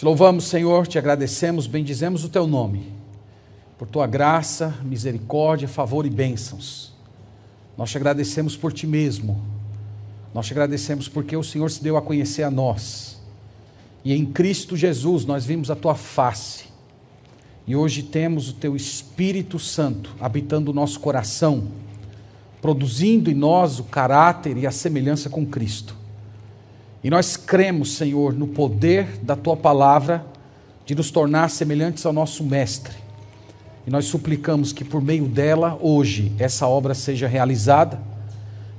Te louvamos, Senhor, te agradecemos, bendizemos o teu nome, por tua graça, misericórdia, favor e bênçãos. Nós te agradecemos por ti mesmo, nós te agradecemos porque o Senhor se deu a conhecer a nós, e em Cristo Jesus nós vimos a tua face, e hoje temos o teu Espírito Santo habitando o nosso coração, produzindo em nós o caráter e a semelhança com Cristo. E nós cremos, Senhor, no poder da tua palavra de nos tornar semelhantes ao nosso Mestre. E nós suplicamos que por meio dela, hoje, essa obra seja realizada,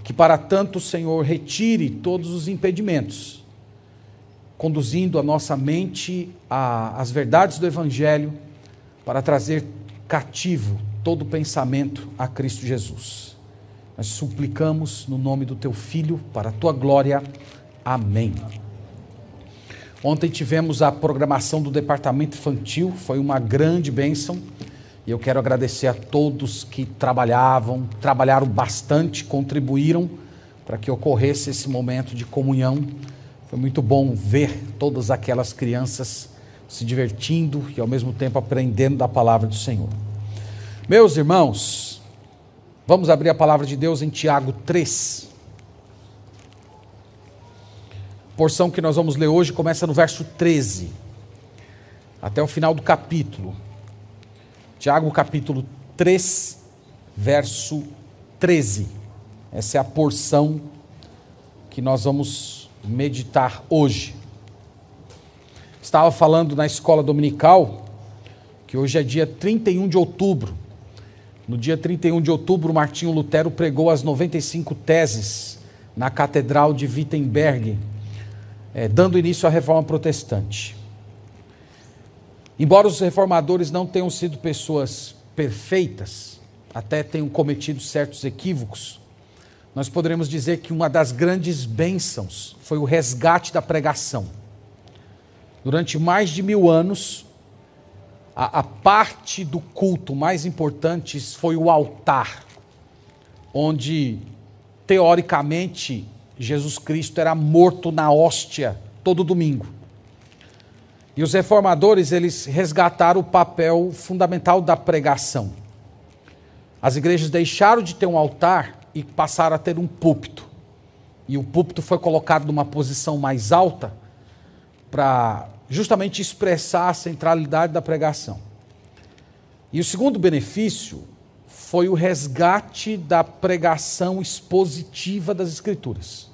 que para tanto, Senhor, retire todos os impedimentos, conduzindo a nossa mente às verdades do Evangelho, para trazer cativo todo pensamento a Cristo Jesus. Nós suplicamos no nome do teu Filho, para a tua glória. Amém. Ontem tivemos a programação do departamento infantil, foi uma grande bênção. E eu quero agradecer a todos que trabalhavam, trabalharam bastante, contribuíram para que ocorresse esse momento de comunhão. Foi muito bom ver todas aquelas crianças se divertindo e ao mesmo tempo aprendendo da palavra do Senhor. Meus irmãos, vamos abrir a palavra de Deus em Tiago 3. Porção que nós vamos ler hoje começa no verso 13, até o final do capítulo. Tiago, capítulo 3, verso 13. Essa é a porção que nós vamos meditar hoje. Estava falando na escola dominical que hoje é dia 31 de outubro. No dia 31 de outubro, Martinho Lutero pregou as 95 teses na Catedral de Wittenberg, é, dando início à reforma protestante. Embora os reformadores não tenham sido pessoas perfeitas, até tenham cometido certos equívocos, nós poderemos dizer que uma das grandes bênçãos foi o resgate da pregação. Durante mais de mil anos, a, a parte do culto mais importante foi o altar, onde, teoricamente, Jesus Cristo era morto na hóstia todo domingo. E os reformadores, eles resgataram o papel fundamental da pregação. As igrejas deixaram de ter um altar e passaram a ter um púlpito. E o púlpito foi colocado numa posição mais alta para justamente expressar a centralidade da pregação. E o segundo benefício foi o resgate da pregação expositiva das Escrituras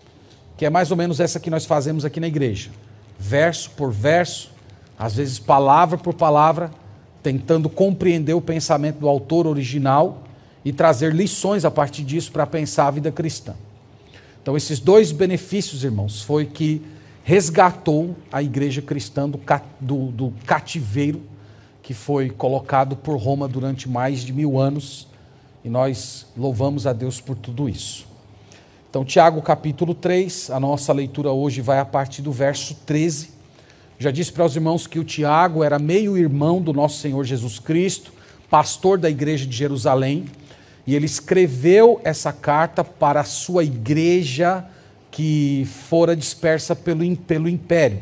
que é mais ou menos essa que nós fazemos aqui na igreja. Verso por verso, às vezes palavra por palavra, tentando compreender o pensamento do autor original e trazer lições a partir disso para pensar a vida cristã. Então, esses dois benefícios, irmãos, foi que resgatou a igreja cristã do, do, do cativeiro que foi colocado por Roma durante mais de mil anos, e nós louvamos a Deus por tudo isso. Então, Tiago capítulo 3, a nossa leitura hoje vai a partir do verso 13. Já disse para os irmãos que o Tiago era meio-irmão do nosso Senhor Jesus Cristo, pastor da igreja de Jerusalém, e ele escreveu essa carta para a sua igreja que fora dispersa pelo, pelo império.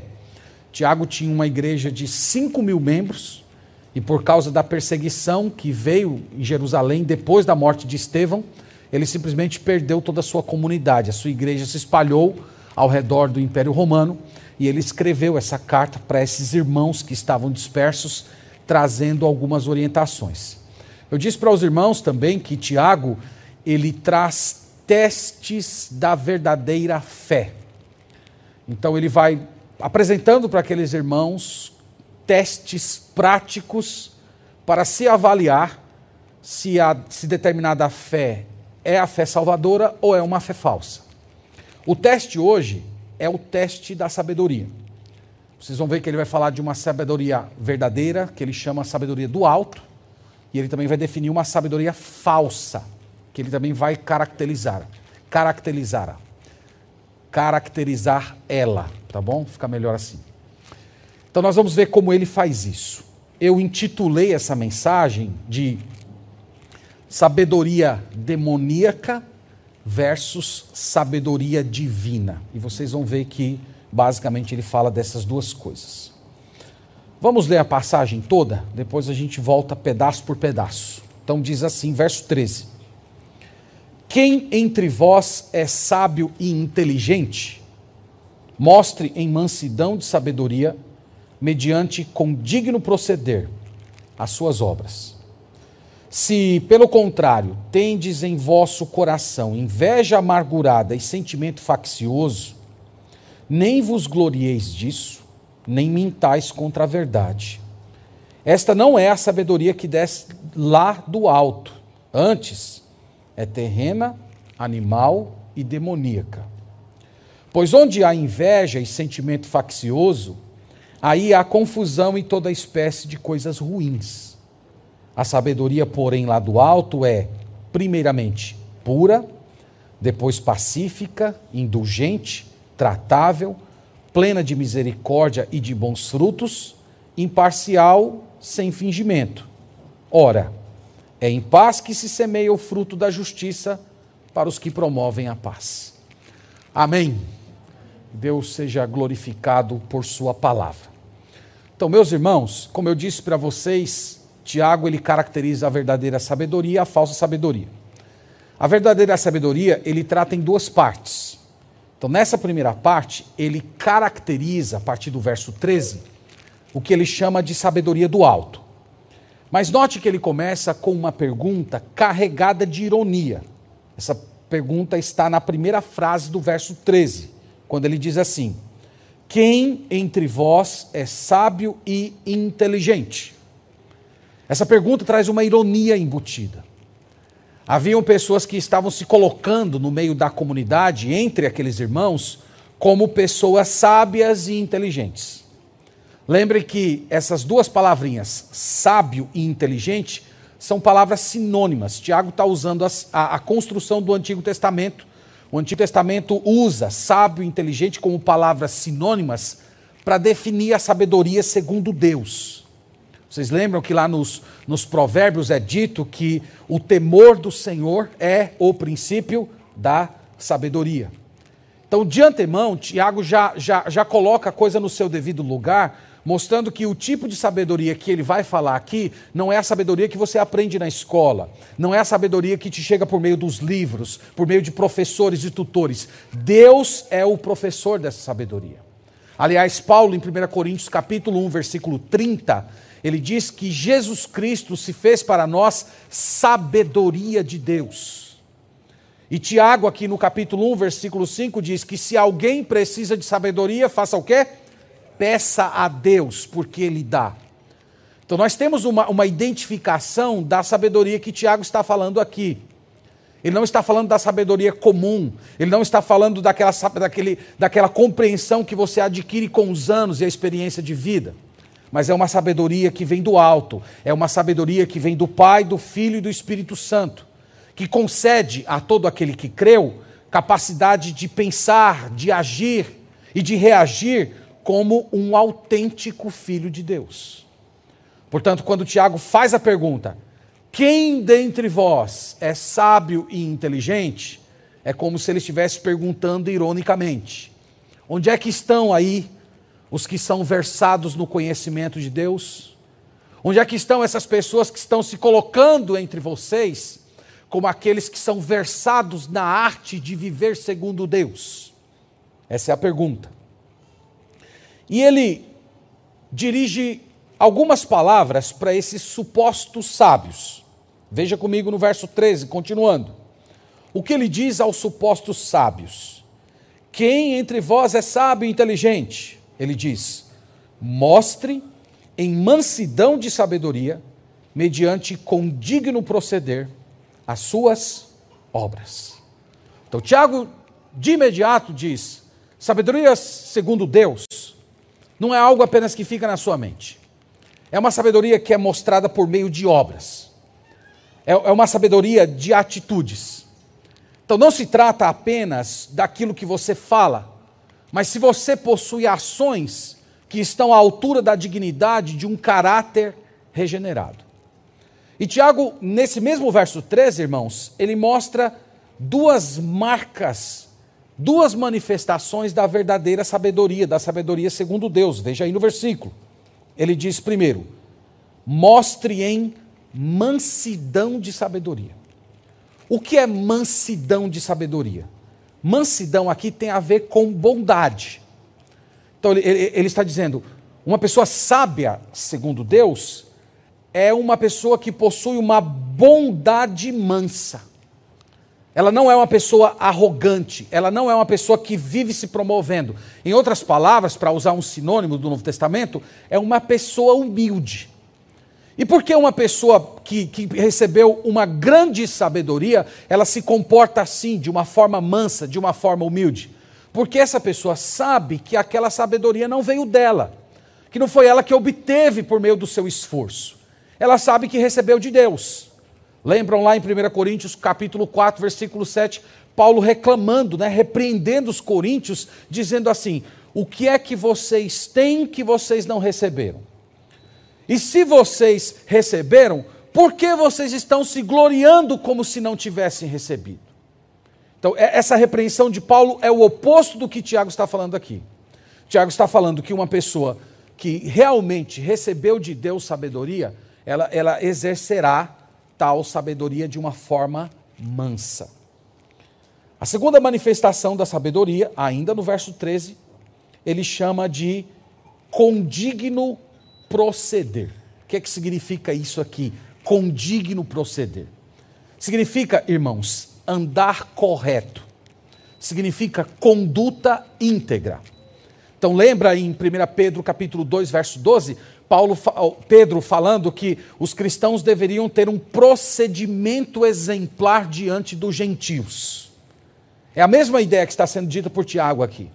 Tiago tinha uma igreja de 5 mil membros, e por causa da perseguição que veio em Jerusalém depois da morte de Estevão, ele simplesmente perdeu toda a sua comunidade. A sua igreja se espalhou ao redor do Império Romano e ele escreveu essa carta para esses irmãos que estavam dispersos, trazendo algumas orientações. Eu disse para os irmãos também que Tiago ele traz testes da verdadeira fé. Então ele vai apresentando para aqueles irmãos testes práticos para se avaliar se, a, se determinada fé é a fé salvadora ou é uma fé falsa. O teste hoje é o teste da sabedoria. Vocês vão ver que ele vai falar de uma sabedoria verdadeira, que ele chama sabedoria do alto, e ele também vai definir uma sabedoria falsa, que ele também vai caracterizar. Caracterizar. Caracterizar ela, tá bom? Fica melhor assim. Então nós vamos ver como ele faz isso. Eu intitulei essa mensagem de sabedoria demoníaca versus sabedoria divina. E vocês vão ver que basicamente ele fala dessas duas coisas. Vamos ler a passagem toda, depois a gente volta pedaço por pedaço. Então diz assim, verso 13: Quem entre vós é sábio e inteligente, mostre em mansidão de sabedoria, mediante condigno proceder, as suas obras. Se, pelo contrário, tendes em vosso coração inveja amargurada e sentimento faccioso, nem vos glorieis disso, nem mintais contra a verdade. Esta não é a sabedoria que desce lá do alto. Antes, é terrena, animal e demoníaca. Pois onde há inveja e sentimento faccioso, aí há confusão e toda espécie de coisas ruins. A sabedoria, porém, lá do alto é, primeiramente, pura, depois pacífica, indulgente, tratável, plena de misericórdia e de bons frutos, imparcial, sem fingimento. Ora, é em paz que se semeia o fruto da justiça para os que promovem a paz. Amém. Deus seja glorificado por Sua palavra. Então, meus irmãos, como eu disse para vocês, Tiago ele caracteriza a verdadeira sabedoria e a falsa sabedoria. A verdadeira sabedoria ele trata em duas partes. Então, nessa primeira parte, ele caracteriza, a partir do verso 13, o que ele chama de sabedoria do alto. Mas note que ele começa com uma pergunta carregada de ironia. Essa pergunta está na primeira frase do verso 13, quando ele diz assim: Quem entre vós é sábio e inteligente? Essa pergunta traz uma ironia embutida. Haviam pessoas que estavam se colocando no meio da comunidade, entre aqueles irmãos, como pessoas sábias e inteligentes. Lembre que essas duas palavrinhas, sábio e inteligente, são palavras sinônimas. Tiago está usando a, a, construção do Antigo Testamento. O Antigo Testamento usa sábio e inteligente como palavras sinônimas para definir a sabedoria segundo Deus. Vocês lembram que lá nos, nos Provérbios é dito que o temor do Senhor é o princípio da sabedoria. Então, de antemão, Tiago já, já, já coloca a coisa no seu devido lugar, mostrando que o tipo de sabedoria que ele vai falar aqui não é a sabedoria que você aprende na escola, não é a sabedoria que te chega por meio dos livros, por meio de professores e tutores. Deus é o professor dessa sabedoria. Aliás, Paulo, em 1 Coríntios capítulo 1, versículo 30, ele diz que Jesus Cristo se fez para nós sabedoria de Deus. E Tiago, aqui no capítulo 1, versículo 5, diz que se alguém precisa de sabedoria, faça o quê? Peça a Deus, porque Ele dá. Então nós temos uma, uma identificação da sabedoria que Tiago está falando aqui. Ele não está falando da sabedoria comum, ele não está falando daquela, daquele, daquela compreensão que você adquire com os anos e a experiência de vida mas é uma sabedoria que vem do alto, é uma sabedoria que vem do Pai, do Filho e do Espírito Santo, que concede a todo aquele que creu capacidade de pensar, de agir e de reagir como um autêntico filho de Deus. Portanto, quando Tiago faz a pergunta: quem dentre vós é sábio e inteligente? É como se ele estivesse perguntando ironicamente: onde é que estão aí os que são versados no conhecimento de Deus? Onde é que estão essas pessoas que estão se colocando entre vocês como aqueles que são versados na arte de viver segundo Deus? Essa é a pergunta. E ele dirige algumas palavras para esses supostos sábios. Veja comigo no verso 13, continuando. O que ele diz aos supostos sábios? Quem entre vós é sábio e inteligente? Ele diz: mostre em mansidão de sabedoria, mediante condigno proceder, as suas obras. Então, Tiago, de imediato, diz: sabedoria segundo Deus não é algo apenas que fica na sua mente. É uma sabedoria que é mostrada por meio de obras. É, é uma sabedoria de atitudes. Então não se trata apenas daquilo que você fala, mas se você possui ações que estão à altura da dignidade de um caráter regenerado. E Tiago, nesse mesmo verso 13, irmãos, ele mostra duas marcas, duas manifestações da verdadeira sabedoria, da sabedoria segundo Deus. Veja aí no versículo. ele diz primeiro: mostre em mansidão de sabedoria. O que é mansidão de sabedoria? Mansidão aqui tem a ver com bondade. Então ele, ele, ele está dizendo: uma pessoa sábia, segundo Deus, é uma pessoa que possui uma bondade mansa. Ela não é uma pessoa arrogante, ela não é uma pessoa que vive se promovendo. Em outras palavras, para usar um sinônimo do Novo Testamento, é uma pessoa humilde. E por que uma pessoa que, que, recebeu uma grande sabedoria, ela se comporta assim, de uma forma mansa, de uma forma humilde? Porque essa pessoa sabe que aquela sabedoria não veio dela, que não foi ela que obteve por meio do seu esforço. Ela sabe que recebeu de Deus. Lembram lá em 1 Coríntios, capítulo 4, versículo 7, Paulo reclamando, né, repreendendo os coríntios, dizendo assim: "O que é que vocês têm que vocês não receberam? E se vocês receberam, por que vocês estão se gloriando como se não tivessem recebido?" Então, é, essa repreensão de Paulo é o oposto do que Tiago está falando aqui. Tiago está falando que uma pessoa que realmente recebeu de Deus sabedoria, ela, ela exercerá tal sabedoria de uma forma mansa. A segunda manifestação da sabedoria, ainda no verso 13, ele chama de condigno proceder. O que é que significa isso aqui? Condigno proceder. Significa, irmãos, andar correto. Significa conduta íntegra. Então lembra em 1 Pedro capítulo 2, verso 12, Paulo, Pedro falando que os cristãos deveriam ter um procedimento exemplar diante dos gentios. É a mesma ideia que está sendo dita por Tiago aqui.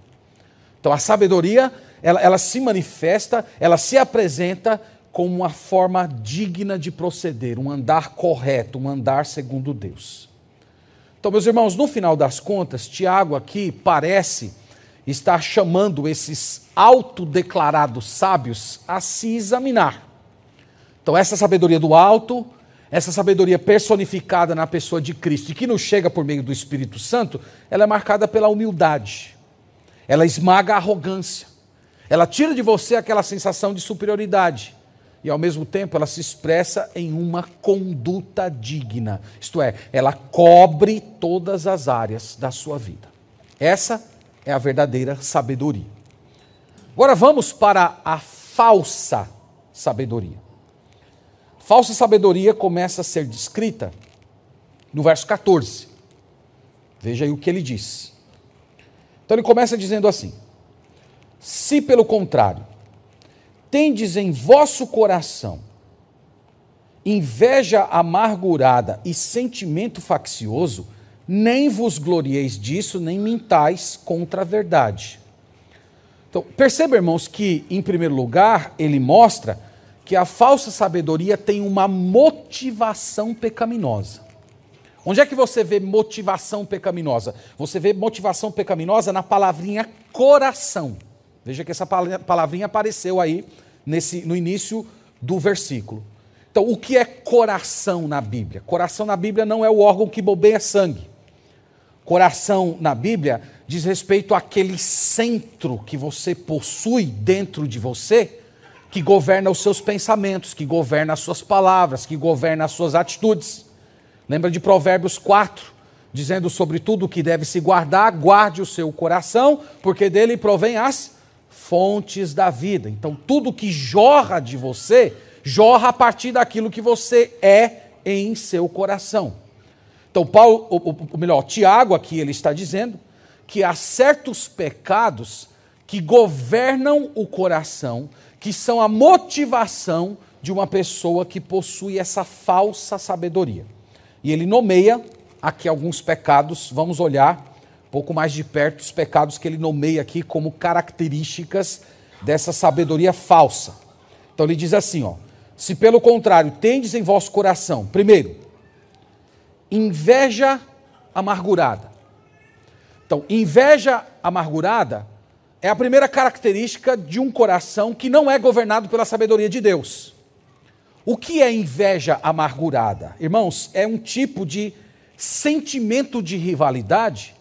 Então a sabedoria, ela, ela se manifesta, ela se apresenta como uma forma digna de proceder, um andar correto, um andar segundo Deus. Então, meus irmãos, no final das contas, Tiago aqui parece está chamando esses autodeclarados sábios a se examinar. Então, essa sabedoria do alto, essa sabedoria personificada na pessoa de Cristo e que nos chega por meio do Espírito Santo, ela é marcada pela humildade. Ela esmaga a arrogância. Ela tira de você aquela sensação de superioridade. E ao mesmo tempo ela se expressa em uma conduta digna. Isto é, ela cobre todas as áreas da sua vida. Essa é a verdadeira sabedoria. Agora vamos para a falsa sabedoria. Falsa sabedoria começa a ser descrita no verso 14. Veja aí o que ele diz. Então ele começa dizendo assim: Se pelo contrário, tendes em vosso coração inveja amargurada e sentimento faccioso, nem vos glorieis disso, nem mintais contra a verdade. Então, perceba, irmãos, que, em primeiro lugar, ele mostra que a falsa sabedoria tem uma motivação pecaminosa. Onde é que você vê motivação pecaminosa? Você vê motivação pecaminosa na palavrinha coração. Veja que essa palavrinha apareceu aí nesse, no início do versículo. Então, o que é coração na Bíblia? Coração na Bíblia não é o órgão que bombeia sangue. Coração na Bíblia diz respeito àquele centro que você possui dentro de você, que governa os seus pensamentos, que governa as suas palavras, que governa as suas atitudes. Lembra de Provérbios 4, dizendo sobre tudo o que deve se guardar, guarde o seu coração, porque dele provém as fontes da vida. Então, tudo que jorra de você, jorra a partir daquilo que você é em seu coração. Então, Paulo, ou, melhor, Tiago aqui ele está dizendo que há certos pecados que governam o coração, que são a motivação de uma pessoa que possui essa falsa sabedoria. E ele nomeia aqui alguns pecados, vamos olhar um pouco mais de perto os pecados que ele nomeia aqui como características dessa sabedoria falsa. Então ele diz assim, ó: Se pelo contrário tendes em vosso coração, primeiro, inveja amargurada. Então, inveja amargurada é a primeira característica de um coração que não é governado pela sabedoria de Deus. O que é inveja amargurada? Irmãos, é um tipo de sentimento de rivalidade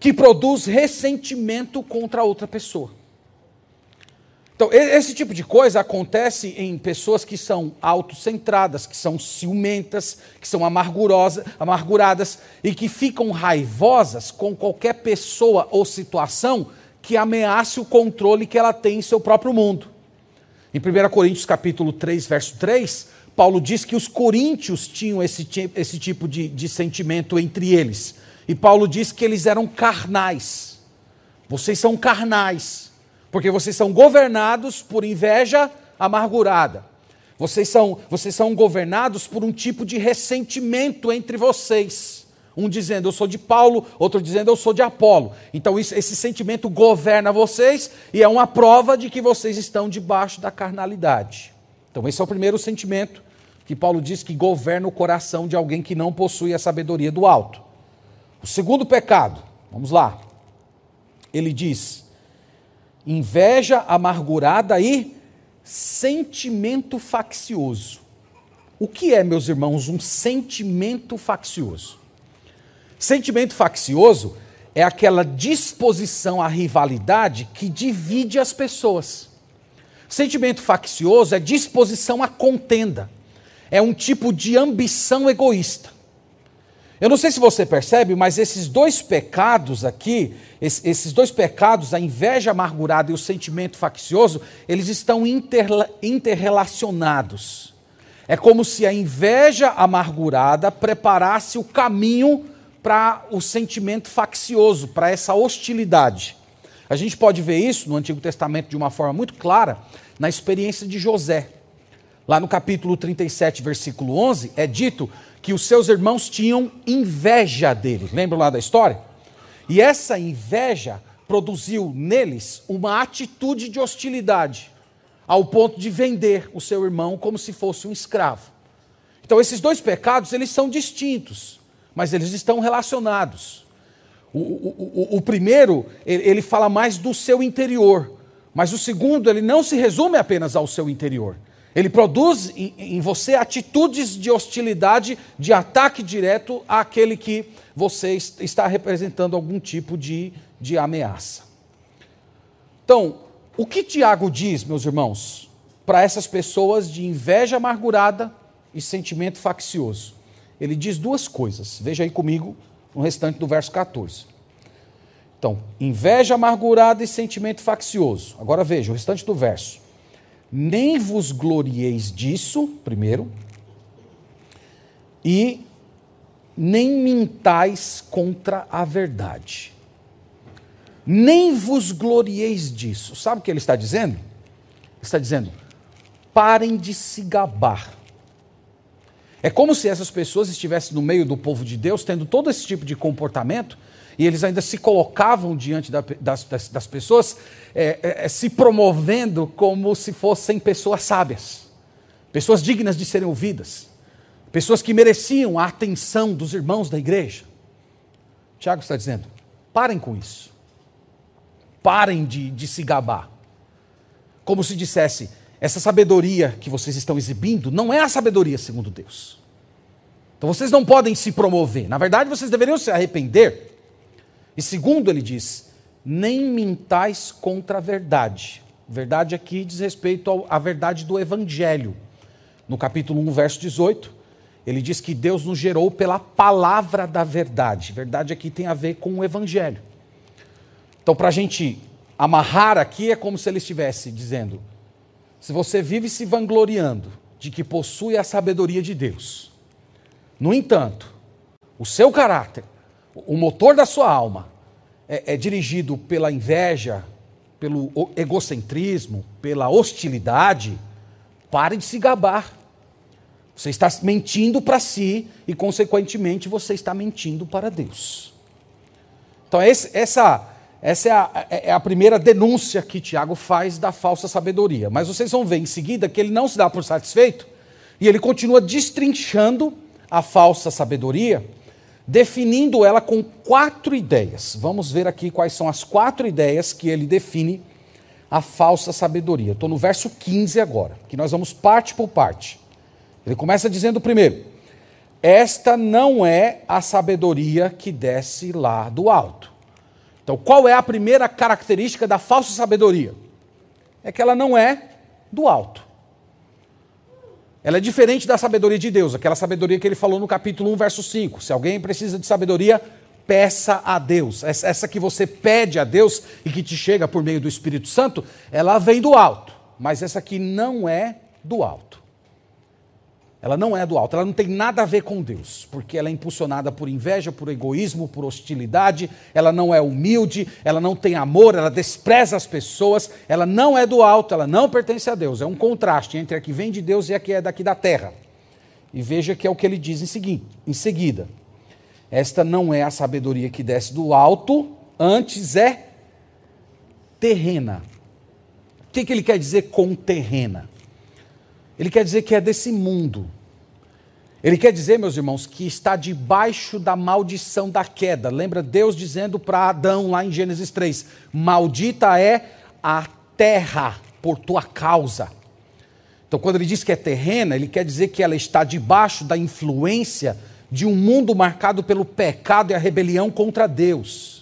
que produz ressentimento contra outra pessoa. Então, esse tipo de coisa acontece em pessoas que são autocentradas, que são ciumentas, que são amargurosas, amarguradas e que ficam raivosas com qualquer pessoa ou situação que ameace o controle que ela tem em seu próprio mundo. Em 1 Coríntios capítulo 3, verso 3, Paulo diz que os coríntios tinham esse, esse tipo de, de sentimento entre eles. E Paulo diz que eles eram carnais. Vocês são carnais, porque vocês são governados por inveja amargurada. Vocês são, vocês são governados por um tipo de ressentimento entre vocês. Um dizendo eu sou de Paulo, outro dizendo eu sou de Apolo. Então isso, esse sentimento governa vocês e é uma prova de que vocês estão debaixo da carnalidade. Então esse é o primeiro sentimento que Paulo diz que governa o coração de alguém que não possui a sabedoria do alto. O segundo pecado, vamos lá. Ele diz: inveja amargurada e sentimento faccioso. O que é, meus irmãos, um sentimento faccioso? Sentimento faccioso é aquela disposição à rivalidade que divide as pessoas. Sentimento faccioso é disposição à contenda. É um tipo de ambição egoísta. Eu não sei se você percebe, mas esses dois pecados aqui, esses dois pecados, a inveja amargurada e o sentimento faccioso, eles estão interrelacionados. É como se a inveja amargurada preparasse o caminho para o sentimento faccioso, para essa hostilidade. A gente pode ver isso no Antigo Testamento de uma forma muito clara na experiência de José. Lá no capítulo 37, versículo 11, é dito que os seus irmãos tinham inveja dele. Lembram lá da história? E essa inveja produziu neles uma atitude de hostilidade, ao ponto de vender o seu irmão como se fosse um escravo. Então esses dois pecados, eles são distintos mas eles estão relacionados. O, o, o, o, primeiro, ele, ele fala mais do seu interior, mas o segundo, ele não se resume apenas ao seu interior. Ele produz em, você atitudes de hostilidade, de ataque direto àquele que você está representando algum tipo de, de ameaça. Então, o que Tiago diz, meus irmãos, para essas pessoas de inveja amargurada e sentimento faccioso? ele diz duas coisas. Veja aí comigo no restante do verso 14. Então, inveja amargurada e sentimento faccioso. Agora veja o restante do verso. Nem vos glorieis disso, primeiro, e nem mintais contra a verdade. Nem vos glorieis disso. Sabe o que ele está dizendo? Ele está dizendo: parem de se gabar é como se essas pessoas estivessem no meio do povo de Deus, tendo todo esse tipo de comportamento, e eles ainda se colocavam diante da, das, das, das, pessoas, é, é, é, se promovendo como se fossem pessoas sábias, pessoas dignas de serem ouvidas, pessoas que mereciam a atenção dos irmãos da igreja. Tiago está dizendo: parem com isso, parem de, de se gabar, como se dissesse, essa sabedoria que vocês estão exibindo não é a sabedoria segundo Deus. Então vocês não podem se promover. Na verdade, vocês deveriam se arrepender. E segundo, ele diz: nem mintais contra a verdade. Verdade aqui diz respeito à verdade do Evangelho. No capítulo 1, verso 18, ele diz que Deus nos gerou pela palavra da verdade. Verdade aqui tem a ver com o Evangelho. Então, para a gente amarrar aqui, é como se ele estivesse dizendo: se você vive se vangloriando de que possui a sabedoria de Deus, no entanto, o seu caráter, o motor da sua alma, é, é dirigido pela inveja, pelo egocentrismo, pela hostilidade, pare de se gabar. Você está mentindo para si e, consequentemente, você está mentindo para Deus. Então, esse, essa essa é a, é, é a, primeira denúncia que Tiago faz da falsa sabedoria. Mas vocês vão ver em seguida que ele não se dá por satisfeito e ele continua destrinchando a falsa sabedoria, definindo ela com quatro ideias. Vamos ver aqui quais são as quatro ideias que ele define a falsa sabedoria. Estou no verso 15 agora, que nós vamos parte por parte. Ele começa dizendo primeiro: Esta não é a sabedoria que desce lá do alto. Então, qual é a primeira característica da falsa sabedoria? é que ela não é do alto. Ela é diferente da sabedoria de Deus, aquela sabedoria que ele falou no capítulo 1, verso 5. Se alguém precisa de sabedoria, peça a Deus. Essa que você pede a Deus e que te chega por meio do Espírito Santo, ela vem do alto. Mas essa aqui não é do alto. Ela não é do alto, ela não tem nada a ver com Deus, porque ela é impulsionada por inveja, por egoísmo, por hostilidade, ela não é humilde, ela não tem amor, ela despreza as pessoas, ela não é do alto, ela não pertence a Deus. É um contraste entre a que vem de Deus e a que é daqui da terra. E veja que é o que ele diz em, segui em seguida. Esta não é a sabedoria que desce do alto, antes é terrena. O que, que ele quer dizer com terrena? Ele quer dizer que é desse mundo. Ele quer dizer, meus irmãos, que está debaixo da maldição da queda. Lembra Deus dizendo para Adão lá em Gênesis 3: Maldita é a terra por tua causa. Então, quando ele diz que é terrena, ele quer dizer que ela está debaixo da influência de um mundo marcado pelo pecado e a rebelião contra Deus.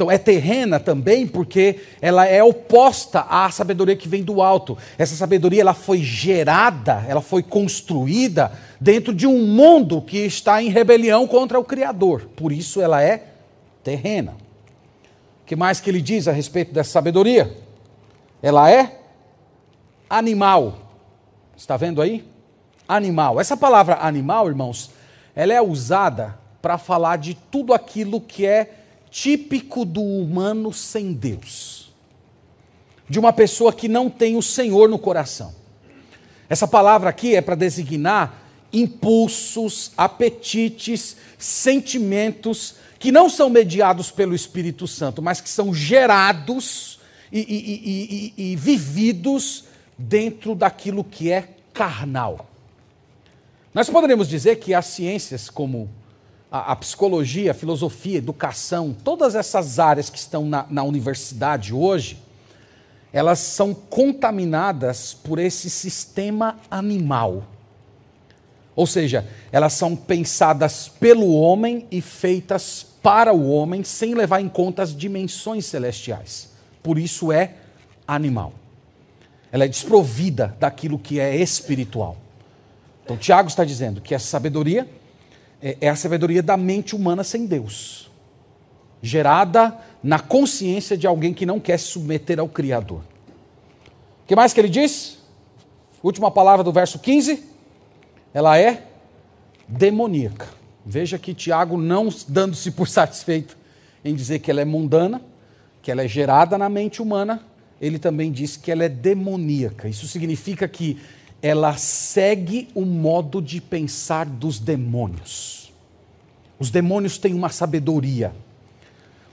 Então é terrena também porque ela é oposta à sabedoria que vem do alto. Essa sabedoria ela foi gerada, ela foi construída dentro de um mundo que está em rebelião contra o criador. Por isso ela é terrena. O que mais que ele diz a respeito dessa sabedoria? Ela é animal. Está vendo aí? Animal. Essa palavra animal, irmãos, ela é usada para falar de tudo aquilo que é típico do humano sem Deus, de uma pessoa que não tem o Senhor no coração. Essa palavra aqui é para designar impulsos, apetites, sentimentos que não são mediados pelo Espírito Santo, mas que são gerados e, e, e, e vividos dentro daquilo que é carnal. Nós poderíamos dizer que as ciências, como a, a, psicologia, a filosofia, a educação, todas essas áreas que estão na, na universidade hoje, elas são contaminadas por esse sistema animal. Ou seja, elas são pensadas pelo homem e feitas para o homem sem levar em conta as dimensões celestiais. Por isso é animal. Ela é desprovida daquilo que é espiritual. Então, Tiago está dizendo que essa sabedoria é, é a sabedoria da mente humana sem Deus, gerada na consciência de alguém que não quer se submeter ao Criador. O que mais que ele diz? Última palavra do verso 15. Ela é demoníaca. Veja que Tiago, não dando-se por satisfeito em dizer que ela é mundana, que ela é gerada na mente humana, ele também diz que ela é demoníaca. Isso significa que ela segue o modo de pensar dos demônios. Os demônios têm uma sabedoria.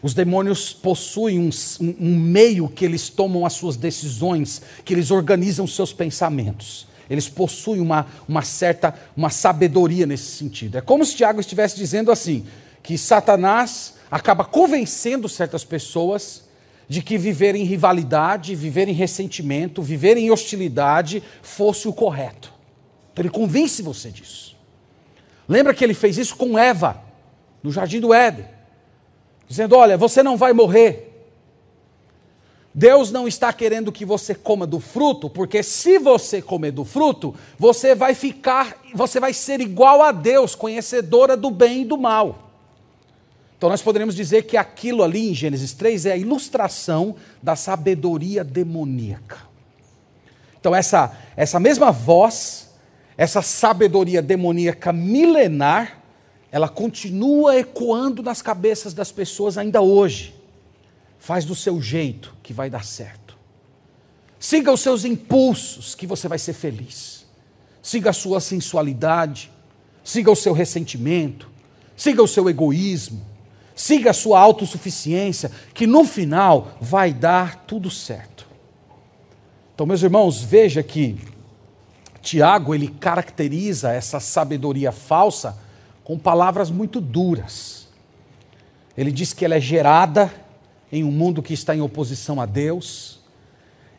Os demônios possuem um, um, meio que eles tomam as suas decisões, que eles organizam seus pensamentos. Eles possuem uma, uma certa uma sabedoria nesse sentido. É como se Tiago estivesse dizendo assim: que Satanás acaba convencendo certas pessoas de que viver em rivalidade, viver em ressentimento, viver em hostilidade fosse o correto. Então ele convence você disso. Lembra que ele fez isso com Eva, no jardim do Éden, dizendo: Olha, você não vai morrer. Deus não está querendo que você coma do fruto, porque se você comer do fruto, você vai ficar, você vai ser igual a Deus, conhecedora do bem e do mal. Então nós poderíamos dizer que aquilo ali em Gênesis 3 é a ilustração da sabedoria demoníaca. Então essa, essa mesma voz, essa sabedoria demoníaca milenar, ela continua ecoando nas cabeças das pessoas ainda hoje. Faz do seu jeito que vai dar certo. Siga os seus impulsos que você vai ser feliz. Siga a sua sensualidade, siga o seu ressentimento, siga o seu egoísmo, siga a sua autossuficiência, que no final vai dar tudo certo. Então, meus irmãos, veja que Tiago ele caracteriza essa sabedoria falsa com palavras muito duras. Ele diz que ela é gerada em um mundo que está em oposição a Deus,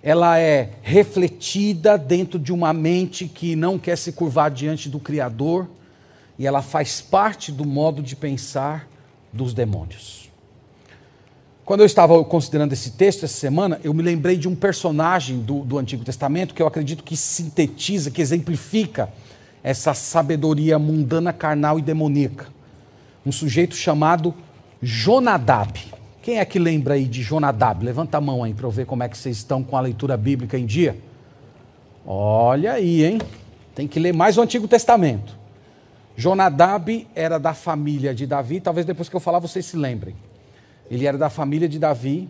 ela é refletida dentro de uma mente que não quer se curvar diante do Criador, e ela faz parte do modo de pensar dos demônios. Quando eu estava considerando esse texto essa semana, eu me lembrei de um personagem do, do Antigo Testamento que eu acredito que sintetiza, que exemplifica essa sabedoria mundana, carnal e demoníaca. Um sujeito chamado Jonadab. Quem é que lembra aí de Jonadab? Levanta a mão aí para eu ver como é que vocês estão com a leitura bíblica em dia. Olha aí, hein? Tem que ler mais o Antigo Testamento. Jonadab era da família de Davi, talvez depois que eu falar vocês se lembrem. Ele era da família de Davi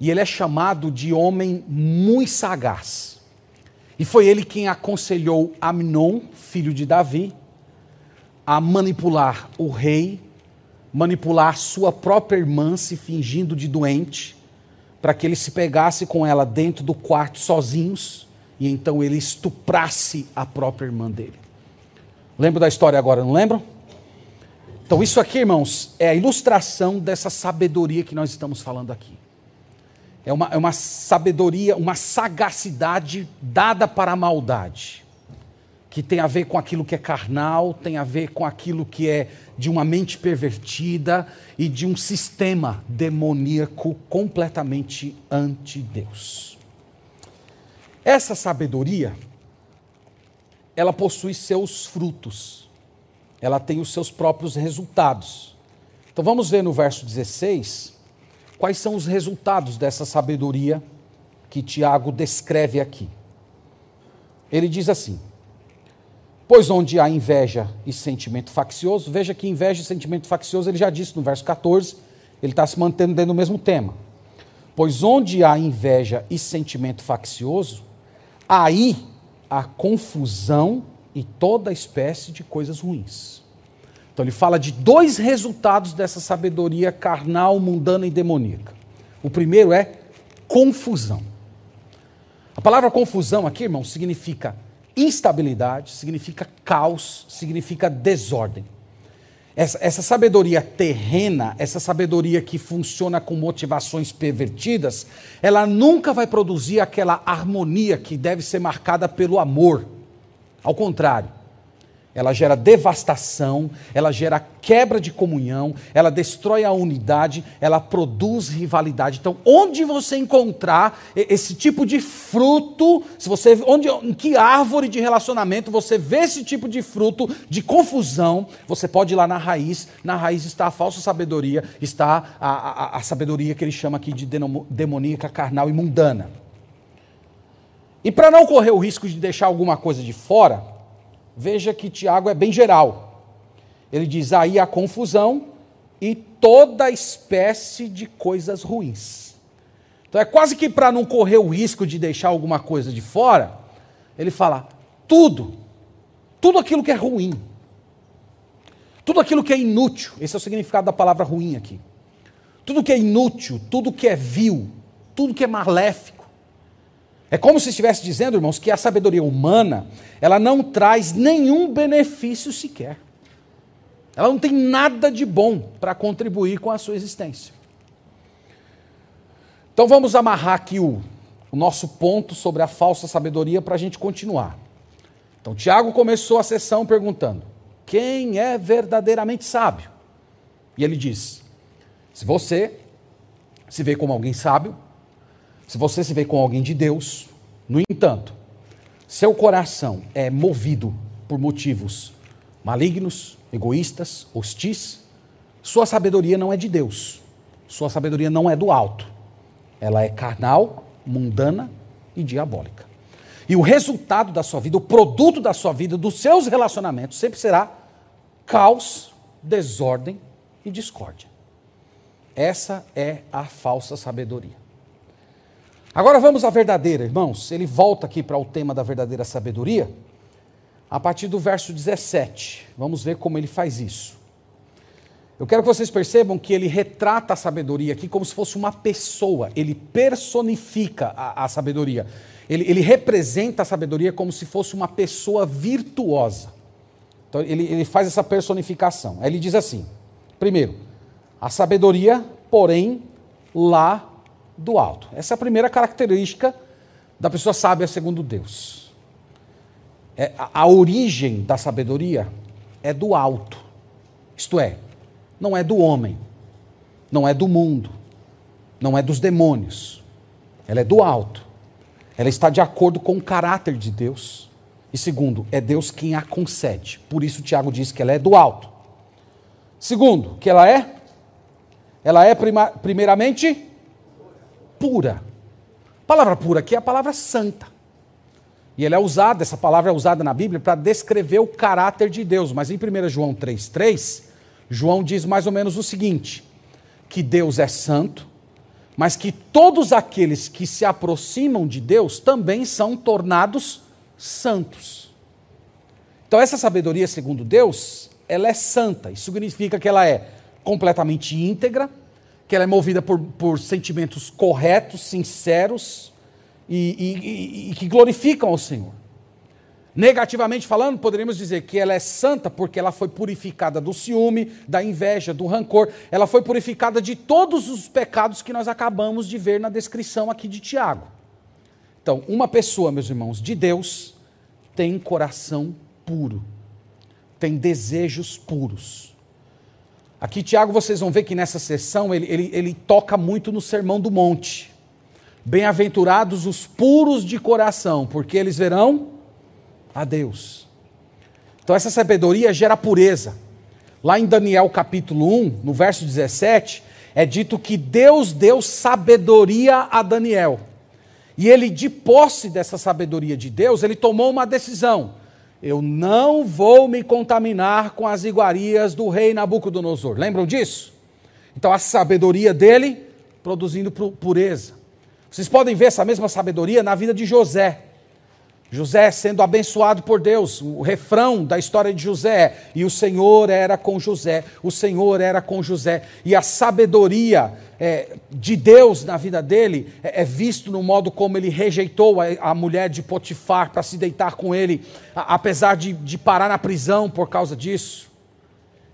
e ele é chamado de homem muito sagaz. E foi ele quem aconselhou Amnon, filho de Davi, a manipular o rei manipular sua própria irmã se fingindo de doente, para que ele se pegasse com ela dentro do quarto sozinhos e então ele estuprasse a própria irmã dele. Lembra da história agora, não lembram? Então, isso aqui, irmãos, é a ilustração dessa sabedoria que nós estamos falando aqui. É uma, é uma sabedoria, uma sagacidade dada para a maldade que tem a ver com aquilo que é carnal, tem a ver com aquilo que é de uma mente pervertida e de um sistema demoníaco completamente anti-Deus. Essa sabedoria, ela possui seus frutos, ela tem os seus próprios resultados. Então vamos ver no verso 16 quais são os resultados dessa sabedoria que Tiago descreve aqui. Ele diz assim: Pois onde há inveja e sentimento faccioso, veja que inveja e sentimento faccioso, ele já disse no verso 14, ele está se mantendo dentro do mesmo tema. Pois onde há inveja e sentimento faccioso, aí há confusão e toda espécie de coisas ruins. Então ele fala de dois resultados dessa sabedoria carnal, mundana e demoníaca. O primeiro é confusão. A palavra confusão aqui, irmão, significa instabilidade, significa caos, significa desordem. Essa, essa, sabedoria terrena, essa sabedoria que funciona com motivações pervertidas, ela nunca vai produzir aquela harmonia que deve ser marcada pelo amor. Ao contrário, ela gera devastação, ela gera quebra de comunhão, ela destrói a unidade, ela produz rivalidade. Então, onde você encontrar esse tipo de fruto, se você, onde, em que árvore de relacionamento você vê esse tipo de fruto de confusão, você pode ir lá na raiz. Na raiz está a falsa sabedoria, está a, a, a sabedoria que ele chama aqui de demoníaca, carnal e mundana. E para não correr o risco de deixar alguma coisa de fora, Veja que Tiago é bem geral. Ele diz: aí a confusão e toda espécie de coisas ruins. Então é quase que para não correr o risco de deixar alguma coisa de fora, ele fala: tudo, tudo aquilo que é ruim, tudo aquilo que é inútil, esse é o significado da palavra ruim aqui. Tudo que é inútil, tudo que é vil, tudo que é maléfico é como se estivesse dizendo, irmãos, que a sabedoria humana, ela não traz nenhum benefício sequer. Ela não tem nada de bom para contribuir com a sua existência. Então vamos amarrar aqui o, o nosso ponto sobre a falsa sabedoria para a gente continuar. Então Tiago começou a sessão perguntando: quem é verdadeiramente sábio? E ele diz: se você se vê como alguém sábio, se você se vê com alguém de Deus, no entanto, seu coração é movido por motivos malignos, egoístas, hostis, sua sabedoria não é de Deus. Sua sabedoria não é do alto. Ela é carnal, mundana e diabólica. E o resultado da sua vida, o produto da sua vida, dos seus relacionamentos, sempre será caos, desordem e discórdia. Essa é a falsa sabedoria. Agora vamos à verdadeira, irmãos. Ele volta aqui para o tema da verdadeira sabedoria, a partir do verso 17. Vamos ver como ele faz isso. Eu quero que vocês percebam que ele retrata a sabedoria aqui como se fosse uma pessoa, ele personifica a, a sabedoria, ele, ele, representa a sabedoria como se fosse uma pessoa virtuosa. Então ele, ele faz essa personificação. Aí ele diz assim: primeiro, a sabedoria, porém, lá do alto. Essa é a primeira característica da pessoa sábia segundo Deus. É, a, a origem da sabedoria é do alto. Isto é, não é do homem, não é do mundo, não é dos demônios, ela é do alto. Ela está de acordo com o caráter de Deus. E segundo, é Deus quem a concede. Por isso Tiago diz que ela é do alto. Segundo, que ela é? Ela é prima, primeiramente pura. A palavra pura aqui é a palavra santa. E ela é usada, essa palavra é usada na Bíblia para descrever o caráter de Deus. Mas em 1 João 3,3, João diz mais ou menos o seguinte: que Deus é santo, mas que todos aqueles que se aproximam de Deus também são tornados santos. Então, essa sabedoria, segundo Deus, ela é santa. Isso significa que ela é completamente íntegra, que ela é movida por, por sentimentos corretos, sinceros e, e, e que glorificam ao Senhor. Negativamente falando, poderíamos dizer que ela é santa porque ela foi purificada do ciúme, da inveja, do rancor. Ela foi purificada de todos os pecados que nós acabamos de ver na descrição aqui de Tiago. Então, uma pessoa, meus irmãos, de Deus, tem coração puro, tem desejos puros. Aqui, Tiago, vocês vão ver que nessa sessão ele, ele, ele toca muito no Sermão do Monte. Bem-aventurados os puros de coração, porque eles verão a Deus. Então essa sabedoria gera pureza. Lá em Daniel capítulo 1, no verso 17, é dito que Deus deu sabedoria a Daniel. E ele, de posse dessa sabedoria de Deus, ele tomou uma decisão. Eu não vou me contaminar com as iguarias do rei Nabucodonosor. Lembram disso? Então a sabedoria dele produzindo pureza. Vocês podem ver essa mesma sabedoria na vida de José. José sendo abençoado por Deus, o refrão da história de José é: e o Senhor era com José, o Senhor era com José, e a sabedoria é, de Deus na vida dele é, é, visto no modo como ele rejeitou a, a mulher de Potifar para se deitar com ele, a, apesar de, de parar na prisão por causa disso.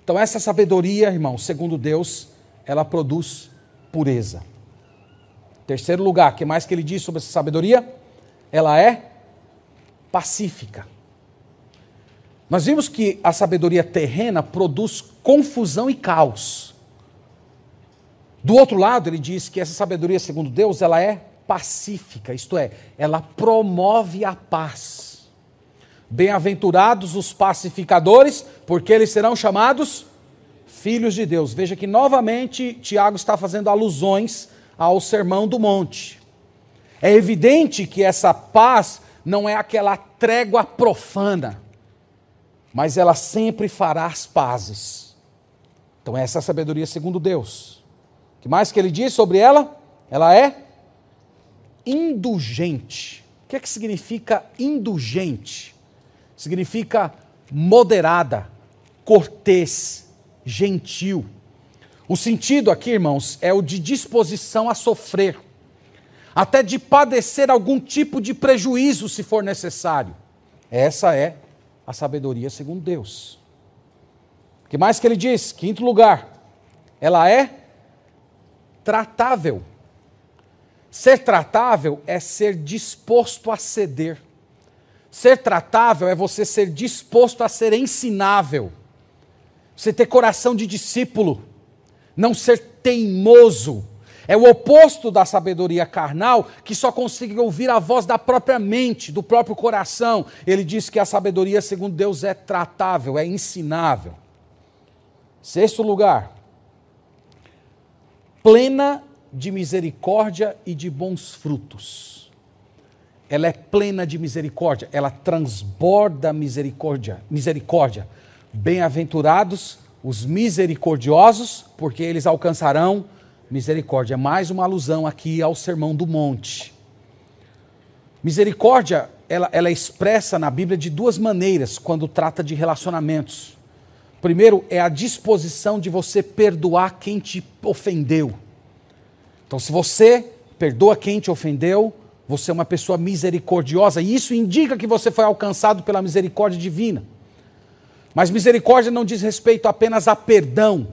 Então, essa sabedoria, irmão, segundo Deus, ela produz pureza. Terceiro lugar, o que mais que ele diz sobre essa sabedoria? Ela é pacífica. Nós vimos que a sabedoria terrena produz confusão e caos. Do outro lado, ele diz que essa sabedoria, segundo Deus, ela é pacífica, isto é, ela promove a paz. Bem-aventurados os pacificadores, porque eles serão chamados filhos de Deus. Veja que novamente Tiago está fazendo alusões ao Sermão do Monte. É evidente que essa paz não é aquela trégua profana, mas ela sempre fará as pazes. Então, essa é a sabedoria segundo Deus. O que mais que ele diz sobre ela? Ela é indulgente. O que é que significa indulgente? Significa moderada, cortês, gentil. O sentido aqui, irmãos, é o de disposição a sofrer até de padecer algum tipo de prejuízo se for necessário. Essa é a sabedoria segundo Deus. O que mais que ele diz? Quinto lugar, ela é tratável. Ser tratável é ser disposto a ceder. Ser tratável é você ser disposto a ser ensinável. Você ter coração de discípulo. Não ser teimoso é o oposto da sabedoria carnal, que só consegue ouvir a voz da própria mente, do próprio coração. Ele diz que a sabedoria, segundo Deus, é tratável, é ensinável. Sexto lugar, plena de misericórdia e de bons frutos. Ela é plena de misericórdia, ela transborda misericórdia. Misericórdia. Bem-aventurados os misericordiosos, porque eles alcançarão Misericórdia é mais uma alusão aqui ao Sermão do Monte. Misericórdia, ela, ela é expressa na Bíblia de duas maneiras quando trata de relacionamentos. Primeiro, é a disposição de você perdoar quem te ofendeu. Então, se você perdoa quem te ofendeu, você é uma pessoa misericordiosa, e isso indica que você foi alcançado pela misericórdia divina. Mas misericórdia não diz respeito apenas a perdão,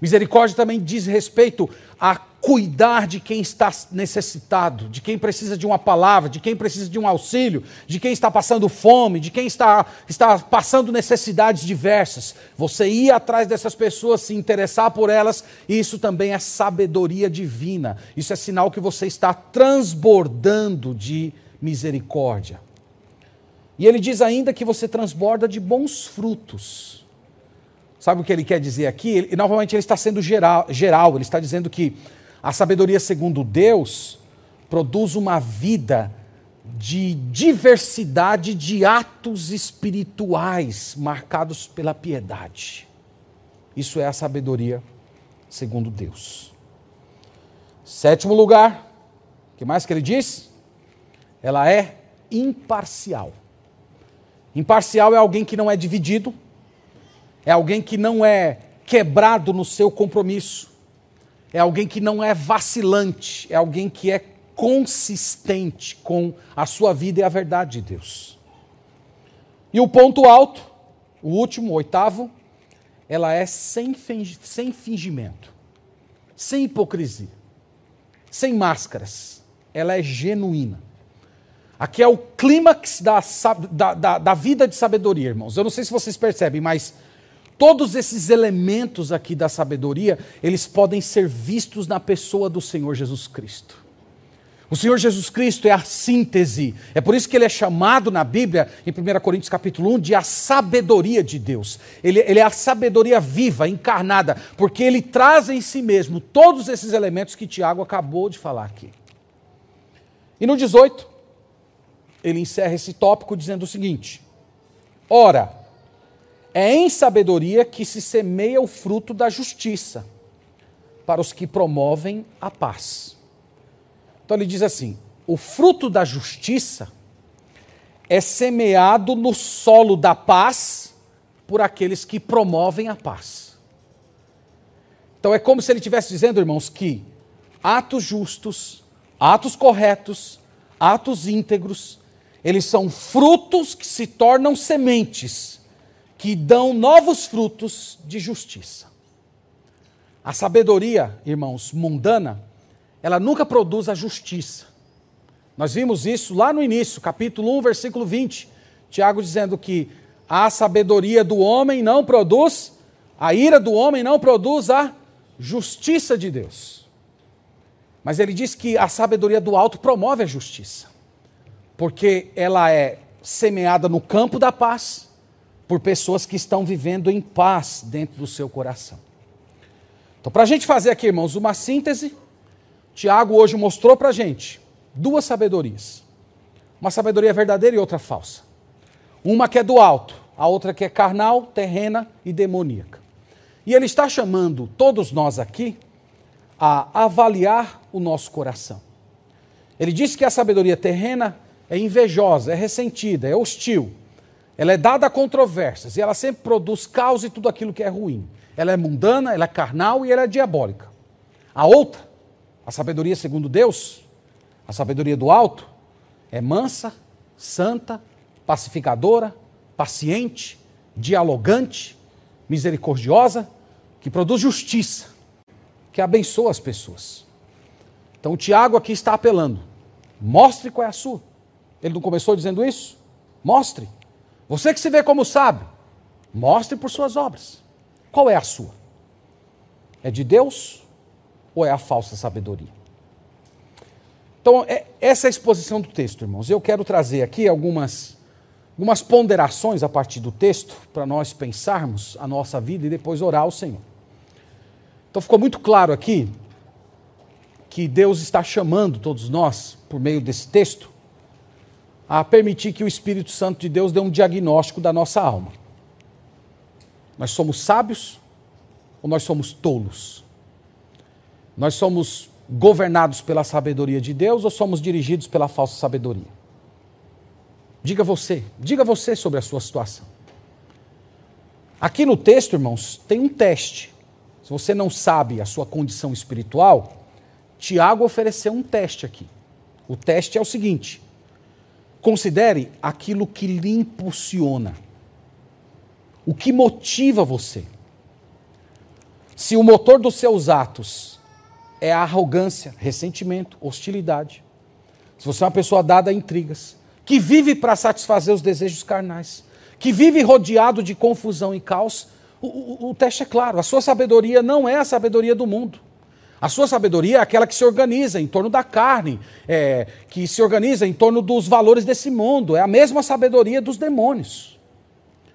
Misericórdia também diz respeito à cuidar de quem está necessitado, de quem precisa de uma palavra, de quem precisa de um auxílio, de quem está passando fome, de quem está, está passando necessidades diversas. Você ir atrás dessas pessoas, se interessar por elas, isso também é sabedoria divina. Isso é sinal que você está transbordando de misericórdia. E ele diz ainda que você transborda de bons frutos. Sabe o que ele quer dizer aqui? Ele, novamente, ele está sendo geral, geral, ele está dizendo que a sabedoria segundo Deus produz uma vida de diversidade de atos espirituais marcados pela piedade. Isso é a sabedoria segundo Deus. Sétimo lugar, o que mais que ele diz? Ela é imparcial. Imparcial é alguém que não é dividido, é alguém que não é quebrado no seu compromisso, é alguém que não é vacilante, é alguém que é consistente com a sua vida e a verdade de Deus. E o ponto alto, o último, o oitavo, ela é sem, sem fingimento, sem hipocrisia, sem máscaras. Ela é genuína. Aqui é o clímax da, da, da, da vida de sabedoria, irmãos. Eu não sei se vocês percebem, mas Todos esses elementos aqui da sabedoria, eles podem ser vistos na pessoa do Senhor Jesus Cristo. O Senhor Jesus Cristo é a síntese. É por isso que ele é chamado na Bíblia, em 1 Coríntios capítulo 1, de a sabedoria de Deus. Ele, ele, é a sabedoria viva, encarnada, porque ele traz em si mesmo todos esses elementos que Tiago acabou de falar aqui. E no 18, ele encerra esse tópico dizendo o seguinte: Ora, é em sabedoria que se semeia o fruto da justiça para os que promovem a paz. Então ele diz assim: o fruto da justiça é semeado no solo da paz por aqueles que promovem a paz. Então é como se ele estivesse dizendo, irmãos, que atos justos, atos corretos, atos íntegros, eles são frutos que se tornam sementes que dão novos frutos de justiça. A sabedoria, irmãos, mundana, ela nunca produz a justiça. Nós vimos isso lá no início, capítulo 1, versículo 20. Tiago dizendo que a sabedoria do homem não produz, a ira do homem não produz a justiça de Deus. Mas ele diz que a sabedoria do alto promove a justiça, porque ela é semeada no campo da paz por pessoas que estão vivendo em paz dentro do seu coração. Então, para a gente fazer aqui, irmãos, uma síntese, Tiago hoje mostrou para a gente duas sabedorias: uma sabedoria verdadeira e outra falsa. Uma que é do alto, a outra que é carnal, terrena e demoníaca. E ele está chamando todos nós aqui a avaliar o nosso coração. Ele disse que a sabedoria terrena é invejosa, é ressentida, é hostil, ela é dada a controvérsias e ela sempre produz caos e tudo aquilo que é ruim. Ela é mundana, ela é carnal e ela é diabólica. A outra, a sabedoria segundo Deus, a sabedoria do alto, é mansa, santa, pacificadora, paciente, dialogante, misericordiosa, que produz justiça, que abençoa as pessoas. Então o Tiago aqui está apelando: mostre qual é a sua. Ele não começou dizendo isso? Mostre. Você que se vê como sábio, mostre por suas obras. Qual é a sua? É de Deus ou é a falsa sabedoria? Então, é, essa é a exposição do texto, irmãos. Eu quero trazer aqui algumas, algumas ponderações a partir do texto para nós pensarmos a nossa vida e depois orar ao Senhor. Então, ficou muito claro aqui que Deus está chamando todos nós, por meio desse texto, a permitir que o Espírito Santo de Deus dê um diagnóstico da nossa alma. Nós somos sábios ou nós somos tolos? Nós somos governados pela sabedoria de Deus ou somos dirigidos pela falsa sabedoria? Diga você, diga você sobre a sua situação. Aqui no texto, irmãos, tem um teste. Se você não sabe a sua condição espiritual, Tiago ofereceu um teste aqui. O teste é o seguinte: Considere aquilo que lhe impulsiona. O que motiva você. Se o motor dos seus atos é a arrogância, ressentimento, hostilidade. Se você é uma pessoa dada a intrigas, que vive para satisfazer os desejos carnais, que vive rodeado de confusão e caos, o, o, o teste é claro: a sua sabedoria não é a sabedoria do mundo. A sua sabedoria é aquela que se organiza em torno da carne, é, que se organiza em torno dos valores desse mundo. É a mesma sabedoria dos demônios.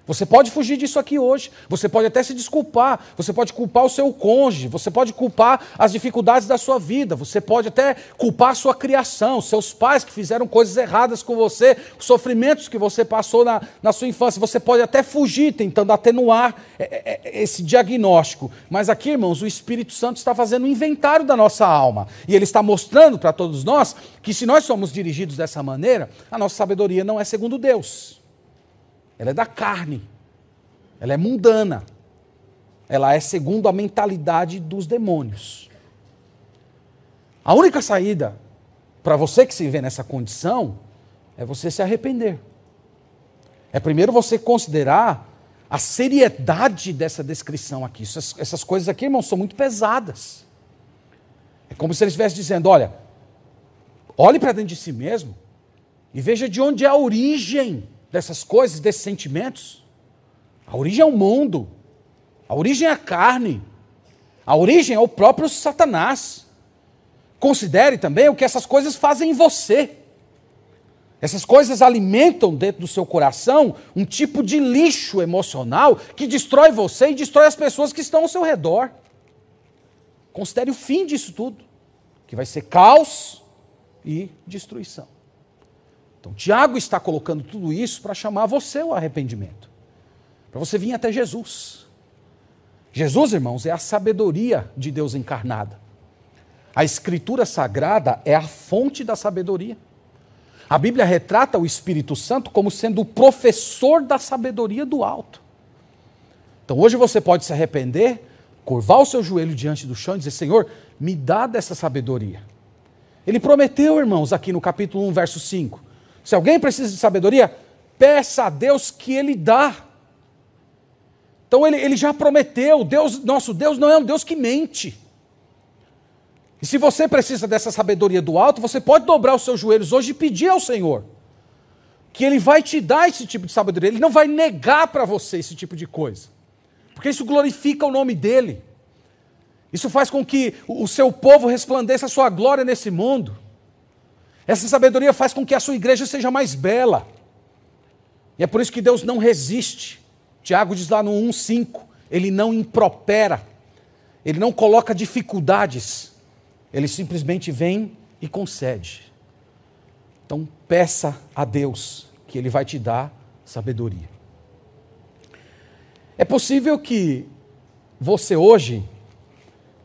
Você pode fugir disso aqui hoje. Você pode até se desculpar. Você pode culpar o seu cônjuge. Você pode culpar as dificuldades da sua vida. Você pode até culpar a sua criação, seus pais que fizeram coisas erradas com você, os sofrimentos que você passou na, na sua infância. Você pode até fugir tentando atenuar é, é, é, esse diagnóstico. Mas aqui, irmãos, o Espírito Santo está fazendo um inventário da nossa alma. E ele está mostrando para todos nós que se nós somos dirigidos dessa maneira, a nossa sabedoria não é segundo Deus. Ela é da carne. Ela é mundana. Ela é segundo a mentalidade dos demônios. A única saída para você que se vê nessa condição é você se arrepender. É primeiro você considerar a seriedade dessa descrição aqui. Essas, essas coisas aqui, irmãos, são muito pesadas. É como se ele estivesse dizendo: olha, olhe para dentro de si mesmo e veja de onde é a origem dessas coisas, desses sentimentos. A origem é o mundo, a origem é a carne, a origem é o próprio Satanás. Considere também o que essas coisas fazem em você. Essas coisas alimentam dentro do seu coração um tipo de lixo emocional que destrói você e destrói as pessoas que estão ao seu redor. Considere o fim disso tudo, que vai ser caos e destruição. Então, Tiago está colocando tudo isso para chamar você ao arrependimento, para você vir até Jesus. Jesus, irmãos, é a sabedoria de Deus encarnada. A Escritura Sagrada é a fonte da sabedoria. A Bíblia retrata o Espírito Santo como sendo o professor da sabedoria do alto. Então hoje você pode se arrepender, curvar o seu joelho diante do chão e dizer: Senhor, me dá dessa sabedoria. Ele prometeu, irmãos, aqui no capítulo 1, verso 5: se alguém precisa de sabedoria, peça a Deus que Ele dá. Então ele, ele já prometeu, Deus, nosso Deus não é um Deus que mente. E se você precisa dessa sabedoria do alto, você pode dobrar os seus joelhos hoje e pedir ao Senhor que Ele vai te dar esse tipo de sabedoria. Ele não vai negar para você esse tipo de coisa, porque isso glorifica o nome dEle. Isso faz com que o seu povo resplandeça a sua glória nesse mundo. Essa sabedoria faz com que a sua igreja seja mais bela. E é por isso que Deus não resiste. Tiago diz lá no 1,5: Ele não impropera, ele não coloca dificuldades, ele simplesmente vem e concede. Então, peça a Deus que Ele vai te dar sabedoria. É possível que você hoje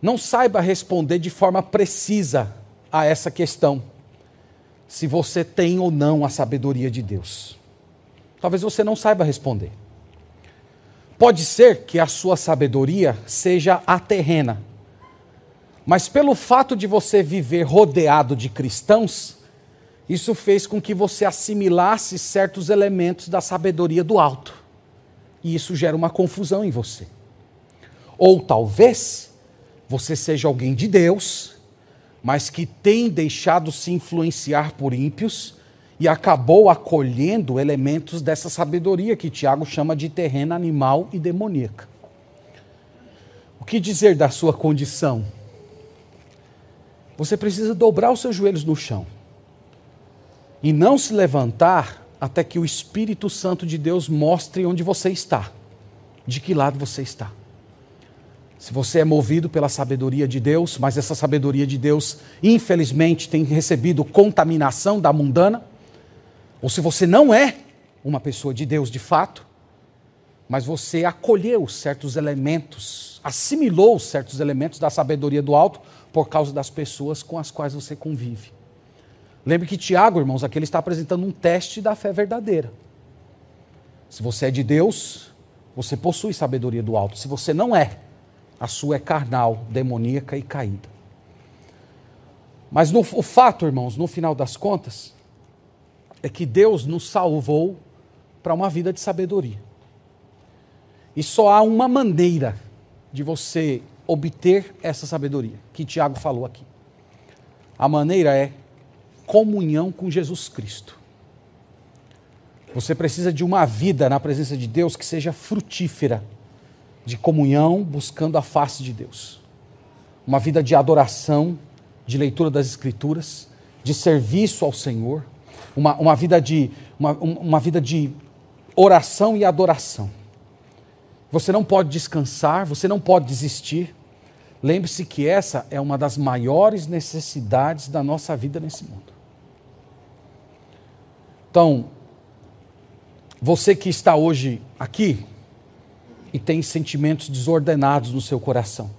não saiba responder de forma precisa a essa questão se você tem ou não a sabedoria de Deus. Talvez você não saiba responder. Pode ser que a sua sabedoria seja a terrena, mas pelo fato de você viver rodeado de cristãos, isso fez com que você assimilasse certos elementos da sabedoria do alto. E isso gera uma confusão em você. Ou talvez você seja alguém de Deus mas que tem deixado se influenciar por ímpios e acabou acolhendo elementos dessa sabedoria que Tiago chama de terrena animal e demoníaca. O que dizer da sua condição? Você precisa dobrar os seus joelhos no chão e não se levantar até que o Espírito Santo de Deus mostre onde você está, de que lado você está. Se você é movido pela sabedoria de Deus, mas essa sabedoria de Deus, infelizmente, tem recebido contaminação da mundana, ou se você não é uma pessoa de Deus de fato, mas você acolheu certos elementos, assimilou certos elementos da sabedoria do alto por causa das pessoas com as quais você convive. Lembre que Tiago, irmãos, aqui ele está apresentando um teste da fé verdadeira. Se você é de Deus, você possui sabedoria do alto. Se você não é, a sua é carnal, demoníaca e caída. Mas no, o fato, irmãos, no final das contas, é que Deus nos salvou para uma vida de sabedoria. E só há uma maneira de você obter essa sabedoria que Tiago falou aqui? A maneira é comunhão com Jesus Cristo. Você precisa de uma vida na presença de Deus que seja frutífera, de comunhão, buscando a face de Deus. Uma vida de adoração, de leitura das Escrituras, de serviço ao Senhor, uma, uma, vida, de, uma, uma vida de oração e adoração. Você não pode descansar, você não pode desistir. Lembre-se que essa é uma das maiores necessidades da nossa vida nesse mundo. Então, você que está hoje aqui e tem sentimentos desordenados no seu coração,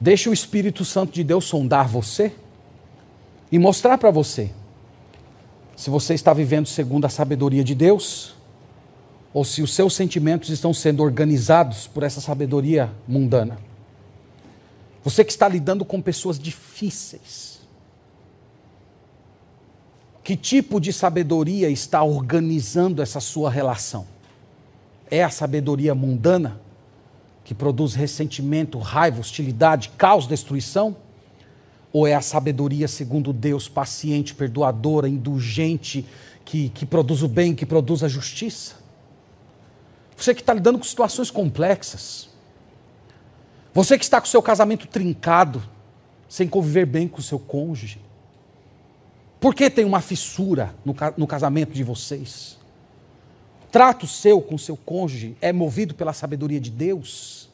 deixe o Espírito Santo de Deus sondar você e mostrar para você se você está vivendo segundo a sabedoria de Deus ou se os seus sentimentos estão sendo organizados por essa sabedoria mundana. Você que está lidando com pessoas difíceis, que tipo de sabedoria está organizando essa sua relação? É a sabedoria mundana, que produz ressentimento, raiva, hostilidade, caos, destruição? Ou é a sabedoria segundo Deus, paciente, perdoadora, indulgente, que, que produz o bem, que produz a justiça? Você que está lidando com situações complexas. Você que está com o seu casamento trincado, sem conviver bem com o seu cônjuge. Por que tem uma fissura no, no casamento de vocês? Trato seu com seu cônjuge é movido pela sabedoria de Deus?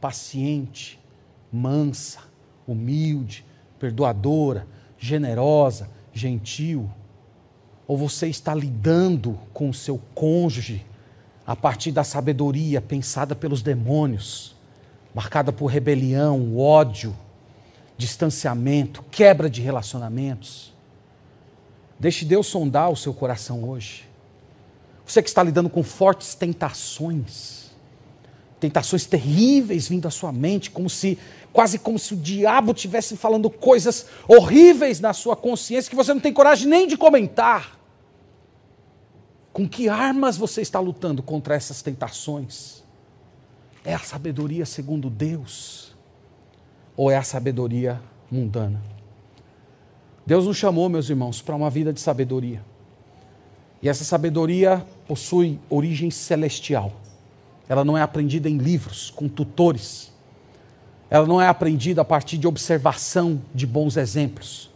Paciente, mansa, humilde, perdoadora, generosa, gentil? Ou você está lidando com o seu cônjuge a partir da sabedoria pensada pelos demônios, marcada por rebelião, ódio, distanciamento, quebra de relacionamentos. Deixe Deus sondar o seu coração hoje. Você que está lidando com fortes tentações, tentações terríveis vindo à sua mente, como se quase como se o diabo estivesse falando coisas horríveis na sua consciência que você não tem coragem nem de comentar. Com que armas você está lutando contra essas tentações? É a sabedoria segundo Deus? Ou é a sabedoria mundana? Deus nos chamou, meus irmãos, para uma vida de sabedoria. E essa sabedoria possui origem celestial. Ela não é aprendida em livros, com tutores. Ela não é aprendida a partir de observação de bons exemplos.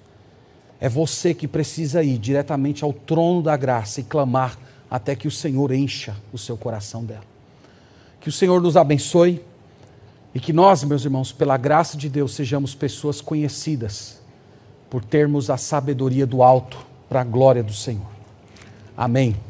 É você que precisa ir diretamente ao trono da graça e clamar até que o Senhor encha o seu coração dela. Que o Senhor nos abençoe e que nós, meus irmãos, pela graça de Deus, sejamos pessoas conhecidas por termos a sabedoria do alto para a glória do Senhor. Amém.